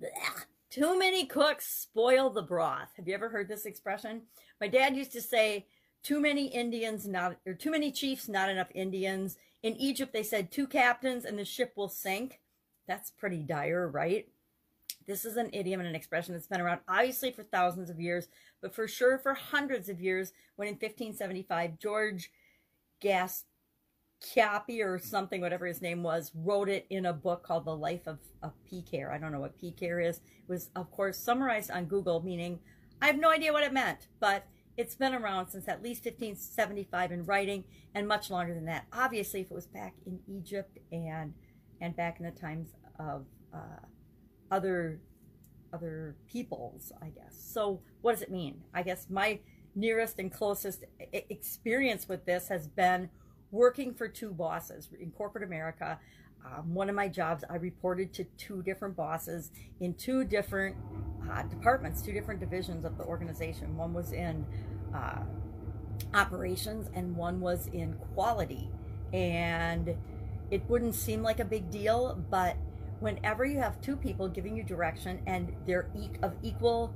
Blech. Too many cooks spoil the broth. Have you ever heard this expression? My dad used to say, too many Indians, not or too many chiefs, not enough Indians. In Egypt, they said two captains and the ship will sink. That's pretty dire, right? This is an idiom and an expression that's been around obviously for thousands of years, but for sure for hundreds of years. When in 1575, George Gas Cappy or something, whatever his name was, wrote it in a book called The Life of, of Care. I don't know what Care is. It was, of course, summarized on Google, meaning I have no idea what it meant, but it's been around since at least 1575 in writing and much longer than that. Obviously, if it was back in Egypt and and back in the times of uh, other other peoples, I guess. So, what does it mean? I guess my nearest and closest experience with this has been working for two bosses in corporate America. Um, one of my jobs, I reported to two different bosses in two different uh, departments, two different divisions of the organization. One was in uh, operations and one was in quality. And it wouldn't seem like a big deal, but whenever you have two people giving you direction and they're e- of equal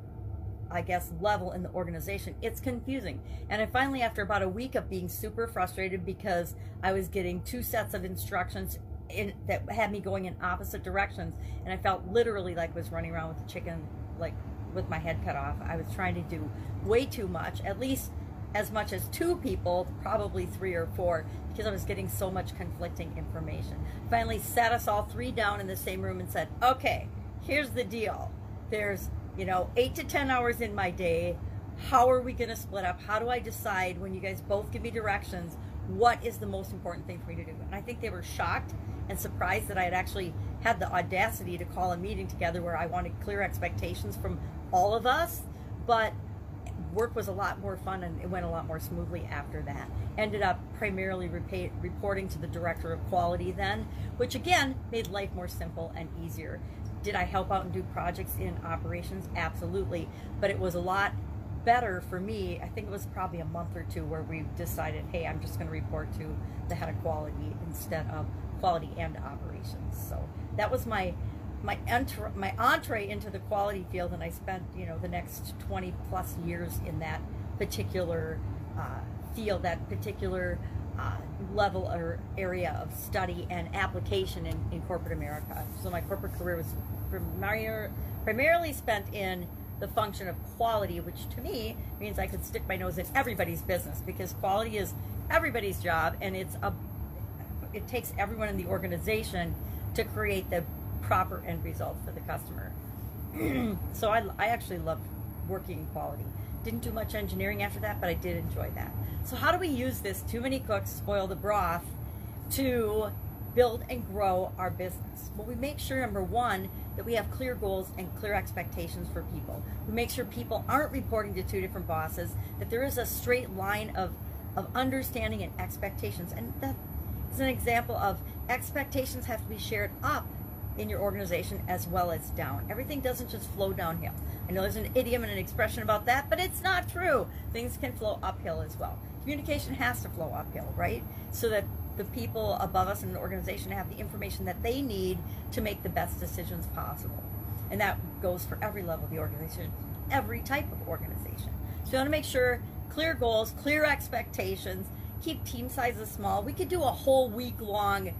I guess, level in the organization. It's confusing. And I finally, after about a week of being super frustrated because I was getting two sets of instructions in, that had me going in opposite directions, and I felt literally like I was running around with a chicken, like with my head cut off. I was trying to do way too much, at least as much as two people, probably three or four, because I was getting so much conflicting information. Finally, sat us all three down in the same room and said, okay, here's the deal. There's you know, eight to 10 hours in my day. How are we going to split up? How do I decide when you guys both give me directions? What is the most important thing for me to do? And I think they were shocked and surprised that I had actually had the audacity to call a meeting together where I wanted clear expectations from all of us. But work was a lot more fun and it went a lot more smoothly after that. Ended up primarily reporting to the director of quality then, which again made life more simple and easier. Did I help out and do projects in operations? Absolutely. But it was a lot better for me. I think it was probably a month or two where we decided, hey, I'm just going to report to the head of quality instead of quality and operations. So that was my my entre, my entree into the quality field, and I spent you know the next 20 plus years in that particular uh, field, that particular uh, level or area of study and application in, in corporate America. So my corporate career was primarily spent in the function of quality, which to me means I could stick my nose in everybody's business because quality is everybody's job and it's a it takes everyone in the organization to create the proper end result for the customer. so I, I actually love working quality. Didn't do much engineering after that, but I did enjoy that. So how do we use this too many cooks spoil the broth to build and grow our business? Well, we make sure number one that we have clear goals and clear expectations for people. We make sure people aren't reporting to two different bosses, that there is a straight line of of understanding and expectations. And that is an example of expectations have to be shared up in your organization as well as down. Everything doesn't just flow downhill. I know there's an idiom and an expression about that, but it's not true. Things can flow uphill as well communication has to flow uphill, right? So that the people above us in the organization have the information that they need to make the best decisions possible. And that goes for every level of the organization, every type of organization. So you want to make sure clear goals, clear expectations, keep team sizes small. We could do a whole week long,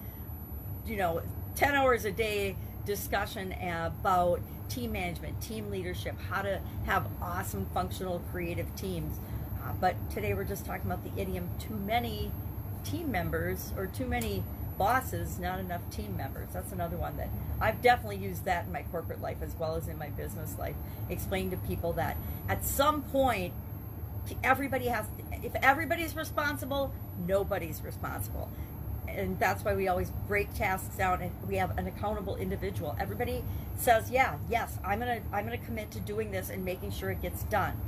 you know, 10 hours a day discussion about team management, team leadership, how to have awesome functional creative teams uh, but today we're just talking about the idiom too many team members or too many bosses, not enough team members. That's another one that I've definitely used that in my corporate life as well as in my business life. Explain to people that at some point, everybody has, if everybody's responsible, nobody's responsible. And that's why we always break tasks down and we have an accountable individual. Everybody says, yeah, yes, I'm to, I'm to commit to doing this and making sure it gets done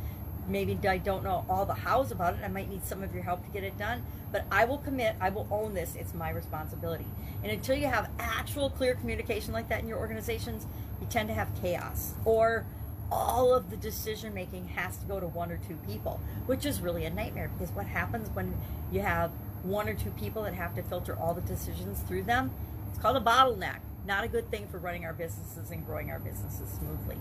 maybe I don't know all the hows about it. I might need some of your help to get it done, but I will commit. I will own this. It's my responsibility. And until you have actual clear communication like that in your organizations, you tend to have chaos or all of the decision making has to go to one or two people, which is really a nightmare because what happens when you have one or two people that have to filter all the decisions through them? It's called a bottleneck. Not a good thing for running our businesses and growing our businesses smoothly.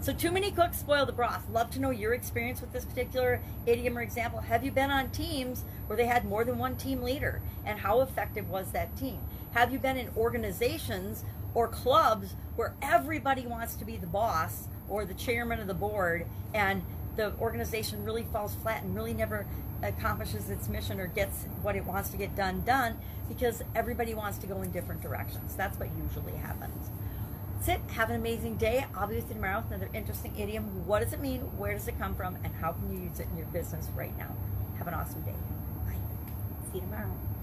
So, too many cooks spoil the broth. Love to know your experience with this particular idiom or example. Have you been on teams where they had more than one team leader? And how effective was that team? Have you been in organizations or clubs where everybody wants to be the boss or the chairman of the board and the organization really falls flat and really never accomplishes its mission or gets what it wants to get done done because everybody wants to go in different directions. That's what usually happens. That's it. Have an amazing day. I'll be with you tomorrow with another interesting idiom. What does it mean? Where does it come from? And how can you use it in your business right now? Have an awesome day. Bye. See you tomorrow.